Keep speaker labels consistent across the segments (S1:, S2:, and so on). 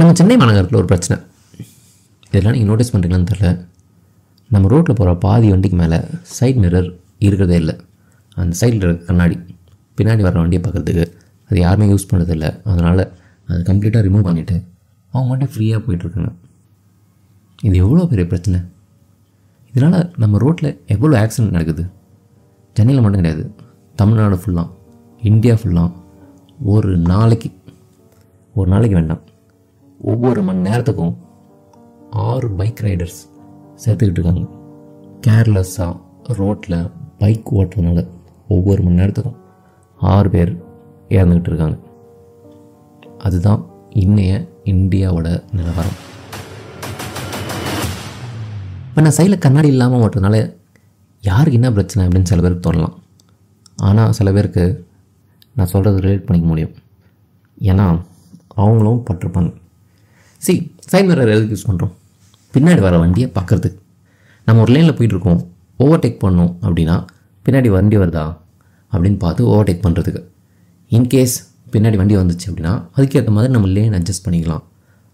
S1: நம்ம சென்னை மாநகரத்தில் ஒரு பிரச்சனை. இதெல்லாம் நீங்கள் நோட்டீஸ் பண்ணுறீங்களான்னு தெரில நம்ம ரோட்டில் போகிற பாதி வண்டிக்கு மேலே சைட் மிரர் இருக்கிறதே இல்லை. அந்த சைடில் இருக்க கண்ணாடி பின்னாடி வர வண்டியை பார்க்குறதுக்கு அது யாருமே யூஸ் பண்ணுறதில்ல அதனால் அதை கம்ப்ளீட்டாக ரிமூவ் பண்ணிவிட்டு அவங்க மட்டும் ஃப்ரீயாக போயிட்டுருக்காங்க இது எவ்வளோ பெரிய பிரச்சனை? இதனால் நம்ம ரோட்டில் எவ்வளோ ஆக்சிடென்ட் நடக்குது? சென்னையில் மட்டும் கிடையாது. தமிழ்நாடு ஃபுல்லாக இந்தியா ஃபுல்லாக ஒரு நாளைக்கு ஒரு நாளைக்கு வேண்டாம். ஒவ்வொரு மணி நேரத்துக்கும் ஆறு பைக் ரைடர்ஸ் சேர்த்துக்கிட்டு இருக்காங்க. கேர்லெஸ்ஸாக ரோட்டில் பைக் ஓட்டுறதுனால ஒவ்வொரு மணி நேரத்துக்கும் ஆறு பேர் இறந்துக்கிட்டு இருக்காங்க. அதுதான் இன்னைய இந்தியாவோட நிலவரம். இப்போ நான் சைடில் கண்ணாடி இல்லாமல் ஓட்டுறதுனால யாருக்கு என்ன பிரச்சனை அப்படின்னு சில பேருக்கு தோணலாம். ஆனால் சில பேருக்கு நான் சொல்கிறது ரிலேட் பண்ணிக்க முடியும். ஏன்னா அவங்களும் பட்டிருப்பாங்க. சி சைட் மிரர் எதுக்கு யூஸ் பண்ணுறோம் பின்னாடி வர வண்டியை பார்க்குறதுக்கு. நம்ம ஒரு லைனில் போயிட்டுருக்கோம் ஓவர்டேக் பண்ணோம் அப்படின்னா பின்னாடி வண்டி வருதா? அப்படின்னு பார்த்து ஓவர்டேக் பண்ணுறதுக்கு இன்கேஸ் பின்னாடி வண்டி வந்துச்சு அப்படின்னா அதுக்கேற்ற மாதிரி நம்ம லேன் அட்ஜஸ்ட் பண்ணிக்கலாம்.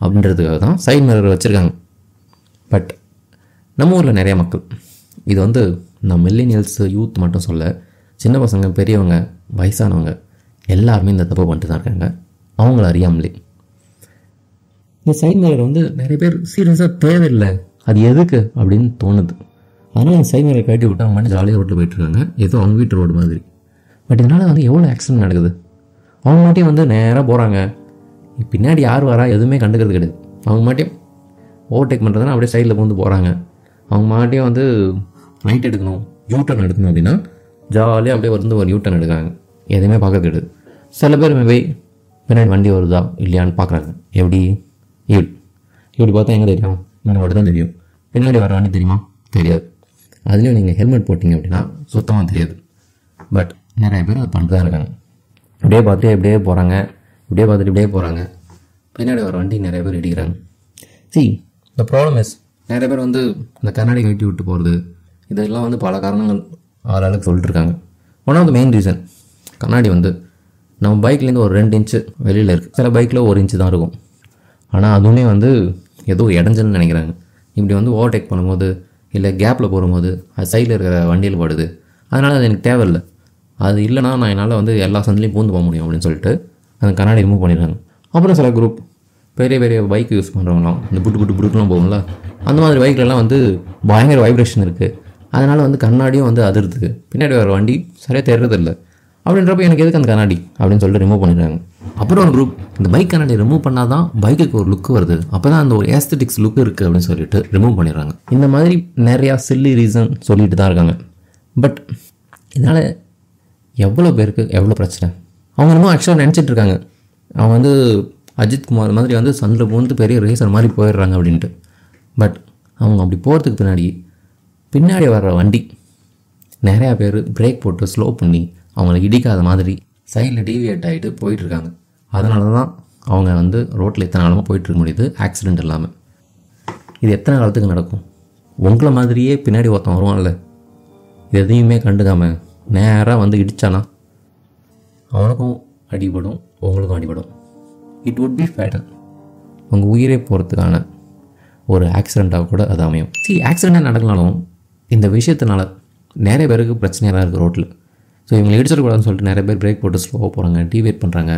S1: அப்படின்றதுக்காக தான் சைட் மிரர் வச்சுருக்காங்க. பட் நம்ம ஊரில் நிறைய மக்கள் இது வந்து நம்ம மில்லினியல்ஸ் யூத் மட்டும் சொல்ல சின்ன பசங்க பெரியவங்க வயசானவங்க எல்லாருமே இந்த தப்பு பண்ணிட்டு தான் இருக்காங்க. அவங்கள அறியாமலே. இந்த சைட் மிரர் வந்து நிறைய பேர் சீரியஸாக தேவையில்லை. அது எதுக்கு அப்படின்னு தோணுது. அதனால் அந்த சைட் மிரர் கட்டி விட்டு அவங்க ஜாலியாக ரோட்டில் போயிட்டுருக்காங்க. ஏதோ அவங்க வீட்டு ரோடு மாதிரி. பட் இதனால் வந்து எவ்வளோ ஆக்சிடென்ட் நடக்குது? அவங்க மாட்டியும் வந்து நேராக போகிறாங்க பின்னாடி யார் வரா எதுவுமே கண்டுக்கிறது கிடையாது. அவங்க மாட்டியும் ஓவர்டேக் பண்ணுறதுனா அப்படியே சைடில் வந்து போகிறாங்க அவங்க மாட்டியும் வந்து ரைட் எடுக்கணும். யூ டர்ன் எடுக்கணும் அப்படின்னா ஜாலியாக அப்படியே வந்து ஒரு யூ டர்ன் எடுக்காங்க எதுவுமே பார்க்கறது கிடையாது. சில பேர் மேபி பின்னாடி வண்டி வருதா இல்லையான்னு பார்க்குறாங்க. எப்படி? இப்படி இப்படி பார்த்தா எங்கே தெரியும்? மேலே மட்டும் தான் தெரியும். பின்னாடி வர வண்டி தெரியுமா? தெரியாது. அதுலேயும் நீங்கள் ஹெல்மெட் போட்டிங்க அப்படின்னா சுத்தமாக தெரியாது. பட் நிறைய பேர் அது பண்ணிட்டு தான் இருக்காங்க. இப்படியே பார்த்துட்டு இப்படியே போகிறாங்க இப்படியே பார்த்துட்டு இப்படியே போகிறாங்க பின்னாடி வர வண்டி நிறைய பேர் இடிக்கிறாங்க. சி த ப்ராப்ளம் இஸ் நிறைய பேர் வந்து இந்த கண்ணாடி கட்டி விட்டு போகிறது இதெல்லாம் வந்து பல காரணங்கள் ஆளாளுக்கு சொல்லிட்டு இருக்காங்க. One of the main reason கண்ணாடி வந்து நம்ம பைக்லேருந்து ஒரு ரெண்டு இன்ச்சு வெளியில் இருக்குது சில பைக்கில் ஒரு இன்ச்சு தான் இருக்கும். ஆனால் அதுவுமே வந்து ஏதோ இடைஞ்சல்னு நினைக்கிறாங்க. இப்படி வந்து ஓவர்டேக் பண்ணும்போது இல்லை கேப்பில் போகும்போது அது சைடில் இருக்கிற வண்டியில் படுது. அதனால் அது எனக்கு தேவையில்லை. அது இல்லைனா நான் என்னால் வந்து எல்லா சந்திலையும் பூந்து போக முடியும் அப்படின்னு சொல்லிட்டு அந்த கண்ணாடி ரிமூவ் பண்ணிடுறாங்க. அப்புறம் சில குரூப் பெரிய பெரிய பைக் யூஸ் பண்ணுறவங்களாம் இந்த புட்டு புட்டு புட்டுலாம் போகும்ல அந்த மாதிரி பைக்லலாம் வந்து பயங்கர வைப்ரேஷன் இருக்குது அதனால் வந்து கண்ணாடியும் வந்து அதிர்து. பின்னாடி வர வண்டி சரியாக தெரியறதில்ல அப்படின்றப்ப எனக்கு எதுக்கு அந்த கண்ணாடி? அப்படின்னு சொல்லிட்டு ரிமூவ் பண்ணிடுறாங்க. அப்புறம் ஒரு குரூப் இந்த பைக் கண்ணாடி ரிமூவ் பண்ணால் தான் பைக்குக்கு ஒரு லுக் வருது. அப்போ தான் அந்த ஒரு ஏஸ்தட்டிக்ஸ் லுக் இருக்குது அப்படின்னு சொல்லிட்டு ரிமூவ் பண்ணிடுறாங்க. இந்த மாதிரி நிறையா சில்லி ரீசன் சொல்லிட்டு தான் இருக்காங்க. பட் இதனால் எவ்வளோ பேருக்கு எவ்வளோ பிரச்சனை? அவங்க ரொம்ப ஆக்சுவலாக நினச்சிட்டு இருக்காங்க. அவங்க வந்து அஜித் குமார் மாதிரி வந்து சந்தில் பூந்து பெரிய ரேசர் மாதிரி போயிடுறாங்க அப்படின்ட்டு. பட் அவங்க அப்படி போகிறதுக்கு பின்னாடி பின்னாடி வர்ற வண்டி நிறையா பேர் பிரேக் போட்டு ஸ்லோ பண்ணி அவங்கள இடிக்காத மாதிரி சைடில் டீவியேட் ஆகிட்டு போயிட்டுருக்காங்க. அதனால தான் அவங்க வந்து ரோட்டில் இத்தனை காலமாக போயிட்டுருக்க முடியுது ஆக்சிடெண்ட் இல்லாமல் இது எத்தனை காலத்துக்கு நடக்கும்? உங்களை மாதிரியே பின்னாடி ஒருத்தன் வருவான்ல. இது எதையுமே கண்டுக்காம நேராக வந்து இடித்தானா அவனுக்கும் அடிபடும் உங்களுக்கும் அடிபடும். இட் வுட் பி ஃபேட்டல் உங்கள் உயிரே போகிறதுக்கான ஒரு ஆக்சிடெண்ட்டாக கூட அது அமையும். சரி ஆக்சிடெண்ட்டாக நடக்கலாலும் இந்த விஷயத்தினால நிறைய பேருக்கு பிரச்சனையாக தான் இருக்குது ரோட்டில் ஸோ இவங்களை இடிச்சிடக்கூடாதுன்னு சொல்லிட்டு நிறைய பேர் பிரேக் போட்டு ஸ்லோவாக போகிறாங்க டிவேட் பண்ணுறாங்க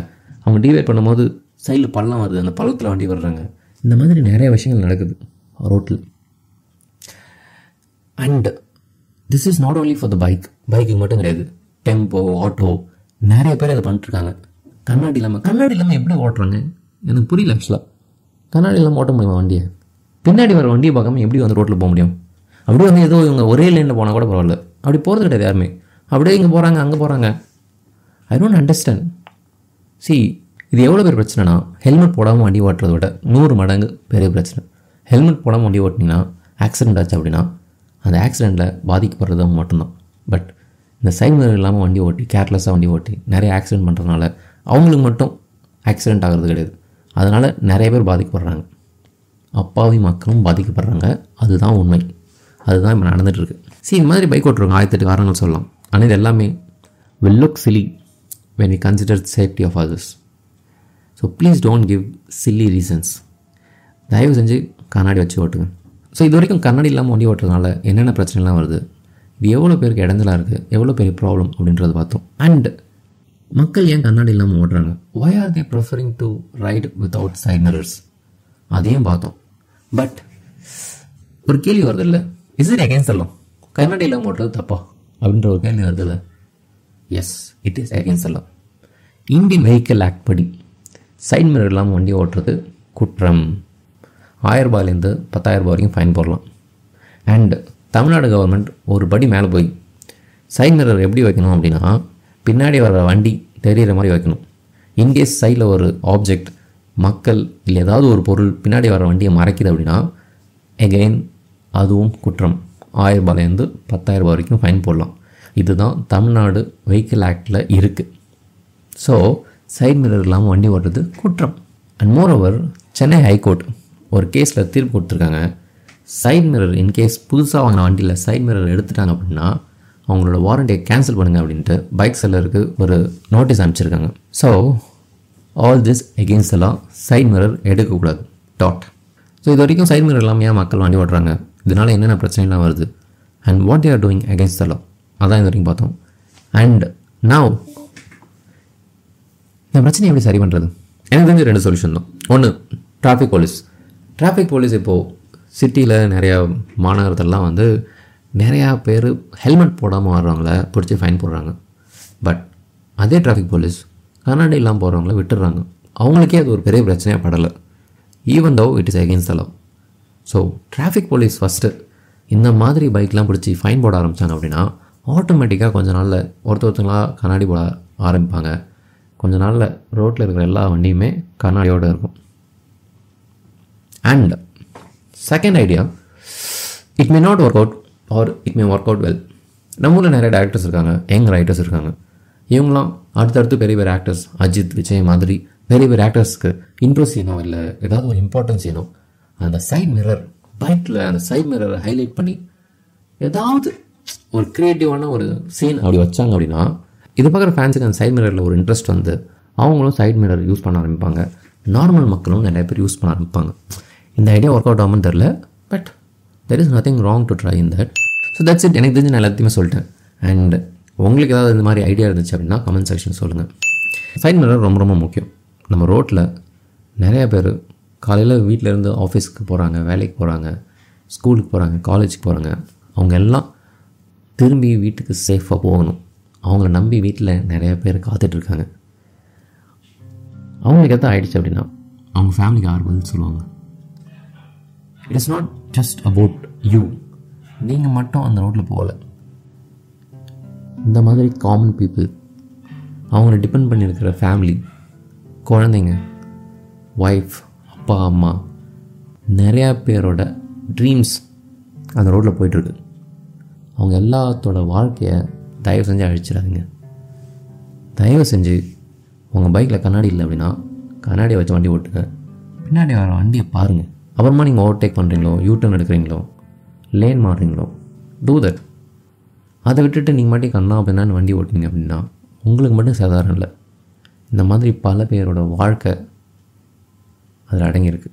S1: அவங்க டிவேட் பண்ணும்போது சைடில் பள்ளம் வருது அந்த பள்ளத்தில் வண்டி வர்றாங்க. இந்த மாதிரி நிறைய விஷயங்கள் நடக்குது ரோட்டில் and this is not only for the bike பைக்குக்கு மட்டும் கிடையாது. டெம்போ ஆட்டோ நிறைய பேர் அதை பண்ணிட்டுருக்காங்க. கண்ணாடி இல்லாமல் கண்ணாடி இல்லாமல் எப்படி ஓட்டுறாங்க? எனக்கு புரியல ஆக்சுவலாக கண்ணாடி இல்லாமல் ஓட்ட முடியுமா வண்டியை? பின்னாடி வர வண்டியை பார்க்காம எப்படி வந்து ரோட்டில் போக முடியும்? அப்படியே வந்து ஏதோ இவங்க ஒரே லைனில் போனால் கூட பரவாயில்ல. அப்படி போகிறது கிடையாது யாருமே. அப்படியே இங்கே போகிறாங்க அங்கே போகிறாங்க ஐ டோன்ட் அண்டர்ஸ்டாண்ட் சி இது எவ்வளோ பேர் பிரச்சனைனா ஹெல்மெட் போடாமல் வண்டி ஓட்டுறதை விட நூறு மடங்கு பெரிய பிரச்சனை. ஹெல்மெட் போடாமல் வண்டி ஓட்டினீங்கன்னா ஆக்சிடெண்ட் ஆச்சு அப்படின்னா அந்த ஆக்சிடெண்ட்டில் பாதிக்கப்படுறது அவங்க மட்டும்தான். பட் இந்த சைட் மிரர் இல்லாமல் வண்டி ஓட்டி கேர்லெஸ்ஸாக வண்டி ஓட்டி நிறைய ஆக்சிடெண்ட் பண்ணுறதுனால அவங்களுக்கு மட்டும் ஆக்சிடெண்ட் ஆகிறது கிடையாது. அதனால் நிறைய பேர் பாதிக்கப்படுறாங்க. அப்பாவி மக்களும் பாதிக்கப்படுறாங்க. அதுதான் உண்மை. அதுதான் இப்போ நடந்துகிட்ருக்கு சரி இந்த மாதிரி பைக் ஓட்டுருவாங்க ஆயிரத்தெட்டு காரணங்கள் சொல்லலாம். ஆனால் இது எல்லாமே will look silly when we consider the safety of others. Please don't give silly reasons தயவு செஞ்சு கண்ணாடி வச்சு ஓட்டுங்க. ஸோ இது வரைக்கும் கண்ணாடி இல்லாமல் வண்டி ஓட்டுறதுனால என்னென்ன பிரச்சனைலாம் வருது? இது எவ்வளோ பேருக்கு இடஞ்சலாக இருக்குது எவ்வளோ பெரிய ப்ராப்ளம் அப்படின்றத பார்த்தோம். அண்ட் மக்கள் ஏன் கண்ணாடி இல்லாமல் ஓட்டுறாங்க why are they preferring to ride without side mirrors அதையும் பார்த்தோம். பட் ஒரு கேள்வி வருது இல்லை? இஸ் இட் அகேன்ஸ்ட் எல்லாம் கண்ணாடி இல்லாமல் ஓட்டுறது தப்பா? அப்படின்ற ஒரு கேள்வி வருதுல்ல? எஸ் இட் இஸ் அகேன்ஸ்ட் எல்லாம் இந்தியன் வெஹிக்கிள் ஆக்ட் படி சைட் மிரர் இல்லாமல் வண்டி ஓட்டுறது குற்றம். ஆயிரம் ரூபாயிலேருந்து பத்தாயிரம் ரூபாய் வரைக்கும் ஃபைன் போடலாம். அண்ட் தமிழ்நாடு கவர்மெண்ட் ஒரு படி மேலே போய் சைட் மிரர் எப்படி வைக்கணும் அப்படின்னா பின்னாடி வர வண்டி தெரியிற மாதிரி வைக்கணும். இன்கேஸ் சைடில் ஒரு ஆப்ஜெக்ட் மக்கள் இல்லை ஏதாவது ஒரு பொருள் பின்னாடி வர வண்டியை மறைக்குது அப்படின்னா எகெயின் அதுவும் குற்றம். ஆயிரரூபாலேருந்து பத்தாயிரரூபா பத்தாயிரம் ரூபாய் வரைக்கும் ஃபைன் போடலாம். இதுதான் தமிழ்நாடு வெஹிக்கிள் ஆக்டில் இருக்குது ஸோ சைட் மிரர் இல்லாமல் வண்டி ஓட்டுறது குற்றம். அண்ட் மோரோவர் சென்னை ஹைகோர்ட் ஒரு கேஸில் தீர்ப்பு கொடுத்துருக்காங்க. சைட் மிரர் இன்கேஸ் புதுசாக வாங்கின வண்டியில் சைட் மிரர் எடுத்துட்டாங்க அப்படின்னா அவங்களோட வாரண்டியை கேன்சல் பண்ணுங்கள் அப்படின்ட்டு பைக் செல்லருக்கு ஒரு நோட்டீஸ் அனுப்பிச்சிருக்காங்க. ஸோ ஆல் திஸ் எகெயின்ஸ்ட் எல்லாம் சைட் மிரர் எடுக்கக்கூடாது. டாட் ஸோ இது வரைக்கும் சைட் மிரர் இல்லாமல் ஏன் மக்கள் வண்டி ஓட்டுறாங்க? இதனால் என்னென்ன பிரச்சனைலாம் வருது? And what they are doing against the law அதான் இது வரைக்கும் பார்த்தோம். அண்ட் நாவ் இந்த பிரச்சனை எப்படி சரி பண்ணுறது எனக்கு தெரிஞ்ச ரெண்டு சொல்யூஷன் தான். ஒன்று டிராஃபிக் போலீஸ் டிராஃபிக் போலீஸ் இப்போது சிட்டியில் நிறையா மாநகரத்திலலாம் வந்து நிறையா பேர் ஹெல்மெட் போடாமல் வர்றவங்கள பிடிச்சி ஃபைன் போடுறாங்க. பட் அதே டிராஃபிக் போலீஸ் கண்ணாடி இல்லாமல் போகிறவங்கள விட்டுடுறாங்க. அவங்களுக்கே அது ஒரு பெரிய பிரச்சனையாக படலை. Even though it is against the law so traffic police first இந்த மாதிரி பைக்லாம் பிடிச்சி ஃபைன் போட ஆரம்பித்தாங்க அப்படின்னா ஆட்டோமேட்டிக்காக கொஞ்ச நாளில் ஒருத்த ஒருத்தங்களாக கண்ணாடி போட ஆரம்பிப்பாங்க. கொஞ்ச நாளில் ரோட்டில் இருக்கிற எல்லா வண்டியுமே கண்ணாடியோடு இருக்கும். And second idea it may not work out or it may work out well நம்ம ஊரில் நிறைய டேரக்டர்ஸ் இருக்காங்க யங் ரைட்டர்ஸ் இருக்காங்க. இவங்களாம் அடுத்தடுத்து பெரிய பெரிய ஆக்டர்ஸ் அஜித் விஜய் மாதிரி பெரிய பெரிய ஆக்டர்ஸ்க்கு இன்ட்ரெஸ்ட் செய்யணும் இல்லை ஏதாவது ஒரு இம்பார்ட்டன்ஸ் செய்யணும். அந்த சைட் மிரர் பைக்கில் அந்த சைட் மிரரை ஹைலைட் பண்ணி ஏதாவது ஒரு க்ரியேட்டிவான ஒரு சீன் அப்படி வச்சாங்க அப்படின்னா இது பார்க்குற ஃபேன்ஸுக்கு அந்த சைட் மிரரில் ஒரு இன்ட்ரெஸ்ட் வந்து அவங்களும் சைட் மிரர் யூஸ் பண்ண ஆரம்பிப்பாங்க. நார்மல் மக்களும் நிறைய பேர் யூஸ் பண்ண ஆரம்பிப்பாங்க. இந்த ஐடியா ஒர்க் அவுட் ஆகும்னு தெரில but there is nothing wrong to try in that so that's it எனக்கு தெரிஞ்சு நான் எல்லாத்தையுமே சொல்லிட்டேன். அண்ட் உங்களுக்கு ஏதாவது இந்த மாதிரி ஐடியா இருந்துச்சு அப்படின்னா கமெண்ட் செக்ஷன் சொல்லுங்கள் சைட் மிரர் ரொம்ப ரொம்ப முக்கியம். நம்ம ரோட்டில் நிறைய பேர் காலையில் வீட்டிலேருந்து ஆஃபீஸ்க்கு போகிறாங்க வேலைக்கு போகிறாங்க ஸ்கூலுக்கு போகிறாங்க காலேஜுக்கு போகிறாங்க அவங்க எல்லாம் திரும்பி வீட்டுக்கு சேஃபாக போகணும். அவங்கள நம்பி வீட்டில் நிறைய பேர் காத்துட்ருக்காங்க அவங்களுக்கு எதாவது ஆயிடுச்சு அப்படின்னா அவங்க ஃபேமிலிக்கு யார் பதில் சொல்லுவாங்க. It is not just about you நீங்கள் மட்டும் அந்த ரோட்டில் போகல. இந்த மாதிரி காமன் பீப்புள் அவங்கள டிபெண்ட் பண்ணியிருக்கிற ஃபேமிலி குழந்தைங்க ஒய்ஃப் அப்பா அம்மா நிறையா பேரோட ட்ரீம்ஸ் அந்த ரோட்டில் போயிட்டுருக்கு. அவங்க எல்லாத்தோட வாழ்க்கையை தயவு செஞ்சு அழிச்சிடாதீங்க. தயவு செஞ்சு உங்கள் பைக்கில் கண்ணாடி இல்லை அப்படின்னா கண்ணாடியை வச்சு வண்டி ஓட்டுங்க. பின்னாடி வர வண்டியை பாருங்கள் அப்புறமா நீங்கள் ஓவர்டேக் பண்ணுறீங்களோ யூட்டர்ன் எடுக்கிறீங்களோ லேன் மாறுறீங்களோ டூ தட் அதை விட்டுட்டு நீங்கள் மட்டும் கண்ணா அப்படின்னா வண்டி ஓட்டினீங்க அப்படின்னா உங்களுக்கு மட்டும் சாதாரணம் இல்லை. இந்த மாதிரி பல பேரோட வாழ்க்கை அதில் அடங்கியிருக்கு.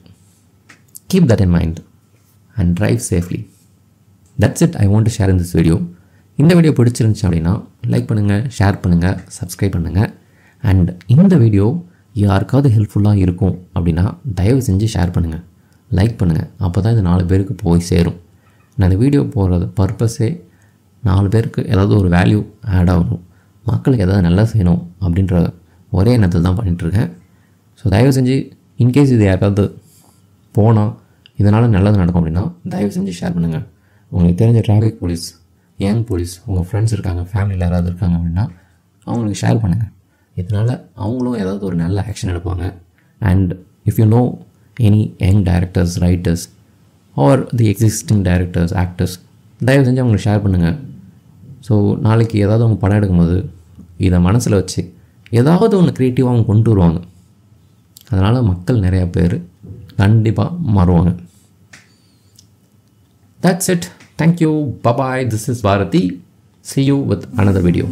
S1: Keep that in mind and drive safely that's it I want to share in this video இந்த வீடியோ பிடிச்சிருந்துச்சு அப்படின்னா லைக் பண்ணுங்கள் ஷேர் பண்ணுங்கள் சப்ஸ்கிரைப் பண்ணுங்கள் அண்ட் இந்த வீடியோ யாருக்காவது ஹெல்ப்ஃபுல்லாக இருக்கும் அப்படின்னா தயவு செஞ்சு ஷேர் பண்ணுங்கள் லைக் பண்ணுங்கள் அப்போ தான் இது நாலு பேருக்கு போய் சேரும். நான் இந்த வீடியோ போடுறது பர்பஸே நாலு பேருக்கு ஏதாவது ஒரு வேல்யூ ஆட் ஆகணும். மக்களுக்கு ஏதாவது நல்லா செய்யணும் அப்படின்ற ஒரே எண்ணத்தில் தான் பண்ணிகிட்ருக்கேன் ஸோ தயவு செஞ்சு இன்கேஸ் இது யாராவது போனால் இதனால் நல்லது நடக்கும் அப்படின்னா தயவு செஞ்சு ஷேர் பண்ணுங்கள் உங்களுக்கு தெரிஞ்ச டிராஃபிக் போலீஸ் யங் போலீஸ் உங்கள் ஃப்ரெண்ட்ஸ் இருக்காங்க ஃபேமிலியில் யாராவது இருக்காங்க அப்படின்னா அவங்களுக்கு ஷேர் பண்ணுங்கள் இதனால் அவங்களும் ஏதாவது ஒரு நல்ல ஆக்ஷன் எடுப்பாங்க. And if you know any young directors writers or the existing directors actors தயவு செஞ்சு அவங்களுக்கு ஷேர் பண்ணுங்கள் ஸோ நாளைக்கு ஏதாவது அவங்க படம் எடுக்கும்போது இதை மனசில் வச்சு ஏதாவது ஒன்று க்ரியேட்டிவாக அவங்க கொண்டு வருவாங்க. அதனால் மக்கள் நிறையா பேர் கண்டிப்பாக மாறுவாங்க. That's it thank you bye bye this is Bharathi see you with another video